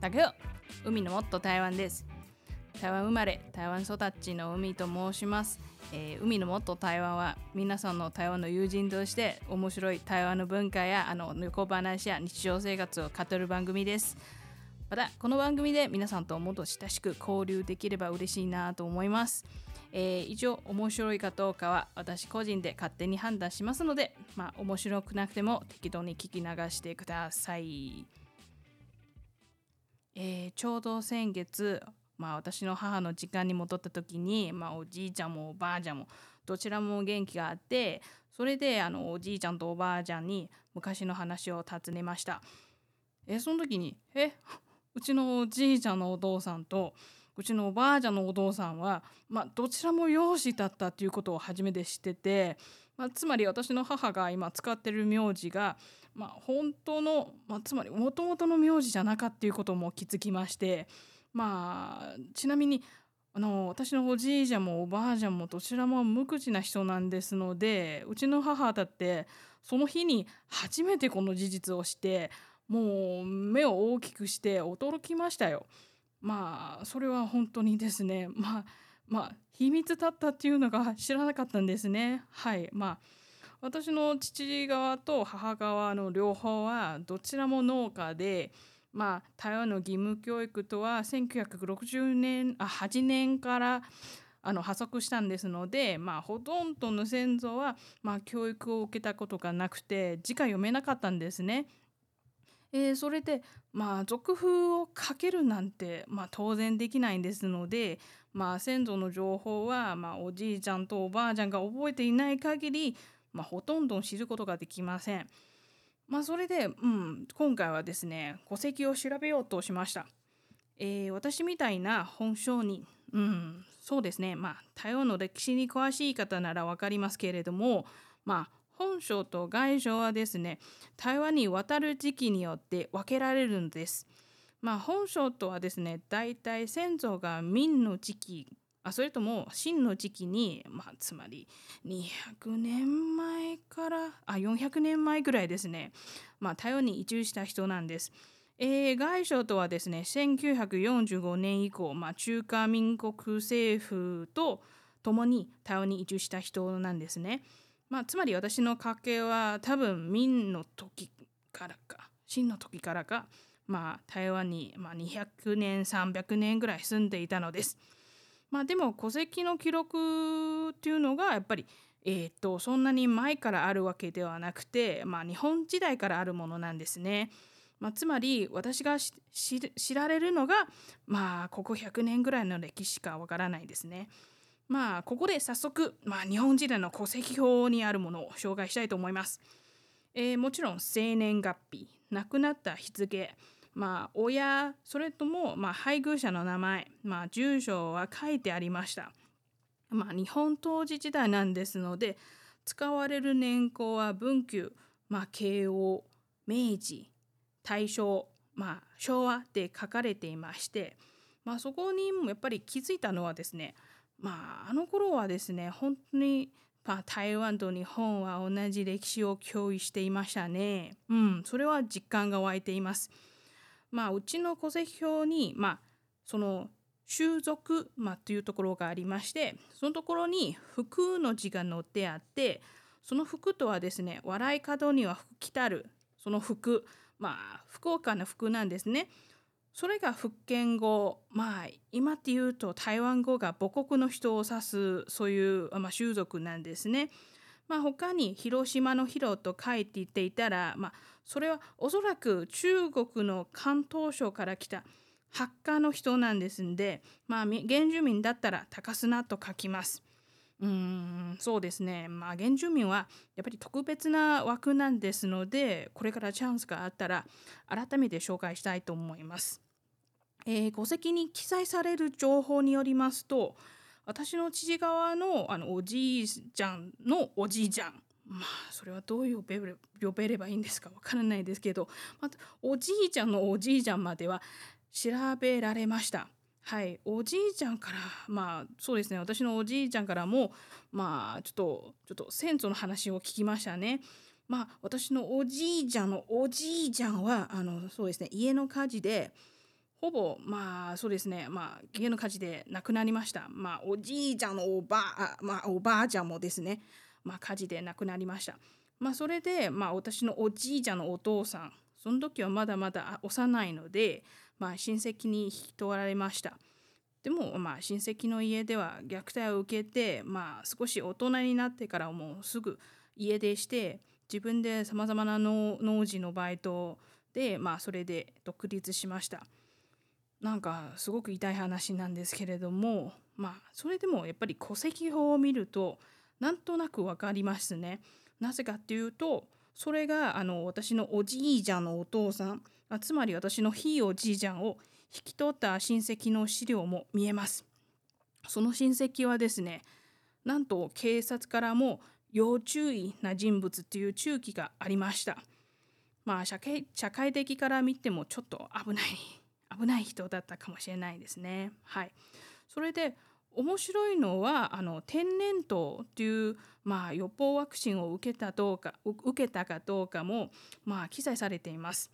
大家好海のもっと台湾です。台湾生まれ台湾育ちの海と申します、えー海のもっと台湾は皆さんの台湾の友人として面白い台湾の文化やあの横話や日常生活を語る番組です。またこの番組で皆さんともっと親しく交流できれば嬉しいなと思います、えー以上面白いかどうかは私個人で勝手に判断しますのでまあ面白くなくても適当に聞き流してください。えーちょうど先月、まあ、私の母の時間に戻った時に、まあ、おじいちゃんもおばあちゃんもどちらも元気があってそれであのおじいちゃんとおばあちゃんに昔の話を尋ねました。えその時に「えうちのおじいちゃんのお父さんとうちのおばあちゃんのお父さんは、まあ、どちらも養子だったっていうことを初めて知ってて、まあ、つまり私の母が今使ってる名字が、まあ、本当の、まあ、つまり元々の名字じゃなかったっていうことも気づきましてまあちなみにあの私のおじいちゃんもおばあちゃんもどちらも無口な人なんですのでうちの母だってその日に初めてこの事実をしてもう目を大きくして驚きましたよ。まあそれは本当にですねまあまあ秘密だったっていうのが知らなかったんですね。はいまあ私の父側と母側の両方はどちらも農家でまあ台湾の義務教育とは1960年あ8年からあの発足したんですので、まあ、ほとんどの先祖は、まあ、教育を受けたことがなくて字が読めなかったんですね。えーそれでまあ俗風をかけるなんて、まあ、当然できないんですので、まあ、先祖の情報は、まあ、おじいちゃんとおばあちゃんが覚えていない限り、まあ、ほとんど知ることができません。まあ、それで、うん、今回はですね戸籍を調べようとしました。えー私みたいな本性に、うん、そうですね、まあ、台湾の歴史に詳しい方なら分かりますけれども、まあ、本省と外省はですね台湾に渡る時期によって分けられるんです。まあ、本省とはですね大体先祖が明の時期あそれとも秦の時期に、まあ、つまり200年前からあ400年前ぐらいですね、まあ、台湾に移住した人なんです。えー外省とはですね1945年以降、まあ、中華民国政府と共に台湾に移住した人なんですね。まあ、つまり私の家系は多分明の時からか清の時からか、まあ、台湾に、まあ、200年300年ぐらい住んでいたのです。まあ、でも戸籍の記録っていうのがやっぱり、えー、とそんなに前からあるわけではなくて、まあ、日本時代からあるものなんですね。まあ、つまり私が知られるのが、まあ、ここ100年ぐらいの歴史しかわからないですね。まあここで早速、まあ、日本時代の戸籍表にあるものを紹介したいと思います。えーもちろん生年月日亡くなった日付まあ親それとも、まあ、配偶者の名前、まあ、住所は書いてありました。まあ、日本統治時代なんですので使われる年号は文久、まあ、慶応明治大正、まあ、昭和で書かれていまして、まあ、そこにもやっぱり気づいたのはですねまああの頃はですね本当に、まあ、台湾と日本は同じ歴史を共有していましたね。うん、それは実感が湧いています。まあうちの戸籍表にまあその種族、まあ、というところがありましてそのところに「服」の字が載ってあってその服とはですね笑い角には服着たるその服まあ福岡の服なんですね。それが福建語まあ今っていうと台湾語が母国の人を指すそういう、まあ、種族なんですね。まあ、他に広島の広と書いていていたら、まあ、それはおそらく中国の関東省から来たハッカーの人なんですんで、まあ、原住民だったら高砂と書きます。うーんそうですねまあ原住民はやっぱり特別な枠なんですのでこれからチャンスがあったら改めて紹介したいと思います。えー戸籍に記載される情報によりますと私の父側のあのおじいちゃんのおじいちゃんまあそれはどう呼べれ呼べればいいんですかわからないですけど、またおじいちゃんのおじいちゃんまでは調べられました。はい、おじいちゃんからまあそうですね。私のおじいちゃんからもまあちょっとちょっと先祖の話を聞きましたね。まあ私のおじいちゃんのおじいちゃんはあのそうですね。家の火事でほぼまあそうですね。まあ家の火事で亡くなりました。まあおじいちゃんのおばあまあおばあちゃんもですね。まあ火事で亡くなりましたまあそれでまあ私のおじいちゃんのお父さんその時はまだまだ幼いのでまあ親戚に引き取られましたでもまあ親戚の家では虐待を受けてまあ少し大人になってからもうすぐ家出して自分でさまざまな農事のバイトでまあそれで独立しました。なんかすごく痛い話なんですけれどもまあそれでもやっぱり戸籍法を見るとなんとなく分かりますね。なぜかっていうとそれがあの私のおじいちゃんのお父さんあつまり私のひいおじいちゃんを引き取った親戚の資料も見えます。その親戚はですねなんと警察からも要注意な人物っていう注記がありました。まあ社会社会的から見てもちょっと危ない危ない人だったかもしれないですね。はい、それで面白いのはあの天然痘という、まあ、予防ワクチンを受けたどうか受けたかどうかも、まあ、記載されています。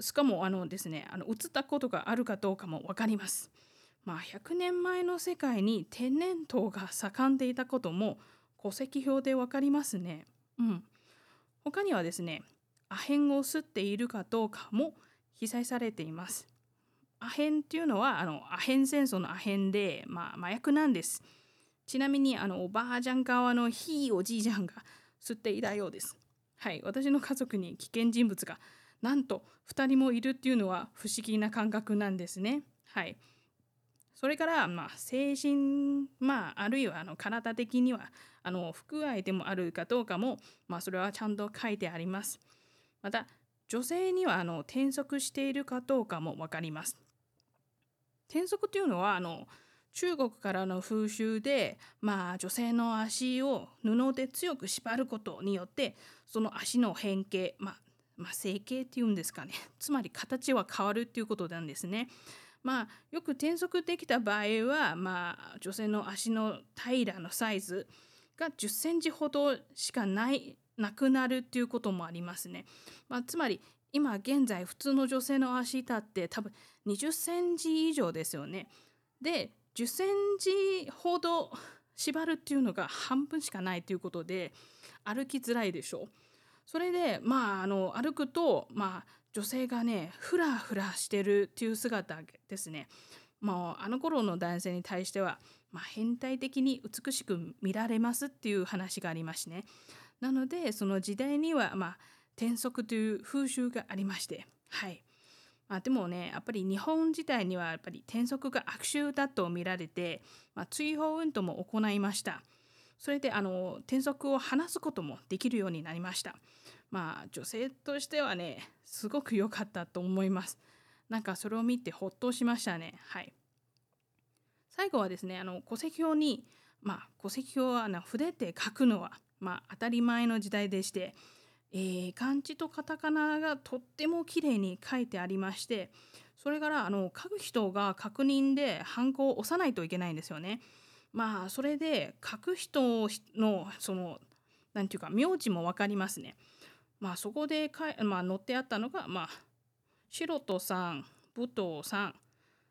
しかもあのですねあの移ったことがあるかどうかも分かります。まあ、100年前の世界に天然痘が盛んでいたことも戸籍表で分かりますね。うん、他にはですねアヘンを吸っているかどうかも記載されています。アヘンっていうのはあのアヘン戦争のアヘンで、まあ、麻薬なんです。ちなみにあのおばあちゃん側のひいおじいちゃんが吸っていたようです。はい、私の家族に危険人物がなんと2人もいるっていうのは不思議な感覚なんですね。はい。それから、まあ、精神、まあ、あるいはあの体的にはあの不具合でもあるかどうかも、まあ、それはちゃんと書いてあります。また、女性にはあの転職しているかどうかも分かります。転足というのはあの中国からの風習で、まあ、女性の足を布で強く縛ることによってその足の変形、まあ、まあ、整形っていうんですかね つまり形は変わるっていうことなんですね。まあ、よく転足できた場合は、まあ、女性の足の平らのサイズが10センチほどしかないなくなるっていうこともありますね。まあ、つまり今現在普通の女性の足板って多分20センチ以上ですよね。で10センチほど縛るっていうのが半分しかないということで歩きづらいでしょう。それでまああの歩くとまあ女性がねフラフラしてるっていう姿ですね。もうあの頃の男性に対しては、まあ、変態的に美しく見られますっていう話がありますね。なのでその時代にはまあ転足という風習がありまして。はい。まあ、でもねやっぱり日本自体にはやっぱり転足が悪臭だと見られて、まあ、追放運動も行いました。それであの転足を話すこともできるようになりました。まあ女性としてはねすごく良かったと思います。なんかそれを見てほっとしましたね。はい。最後はですねあの戸籍表にまあ戸籍表はな筆で書くのはまあ当たり前の時代でしてえー、漢字とカタカナがとっても綺麗に書いてありましてそれからあの書く人が確認でハンコを押さないといけないんですよね。まあそれで書く人のその何て言うか名字も分かりますね。まあそこでかい、まあ、載ってあったのがまあ白戸さん武藤さん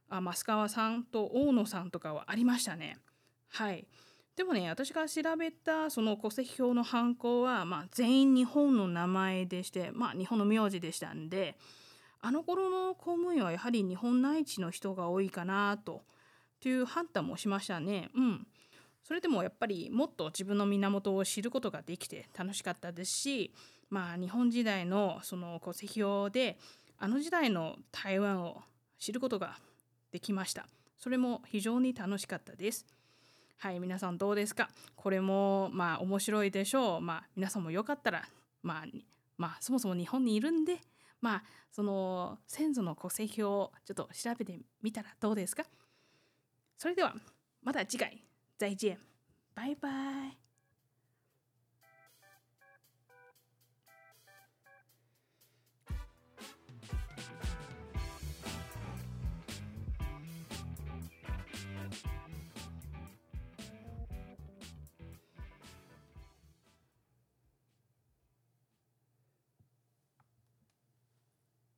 あ増川さんと大野さんとかはありましたね。はい。でもね私が調べたその戸籍表の犯行は、まあ、全員日本の名前でして、まあ、日本の名字でしたんであの頃の公務員はやはり日本内地の人が多いかなとという判断もしましたね。うん、それでもやっぱりもっと自分の源を知ることができて楽しかったですし、まあ、日本時代のその戸籍表であの時代の台湾を知ることができました。それも非常に楽しかったです。はい皆さんどうですか？これもまあ面白いでしょう。まあ皆さんもよかったらまあまあそもそも日本にいるんでまあその先祖の戸籍をちょっと調べてみたらどうですか？それではまた次回。再见バイバイ。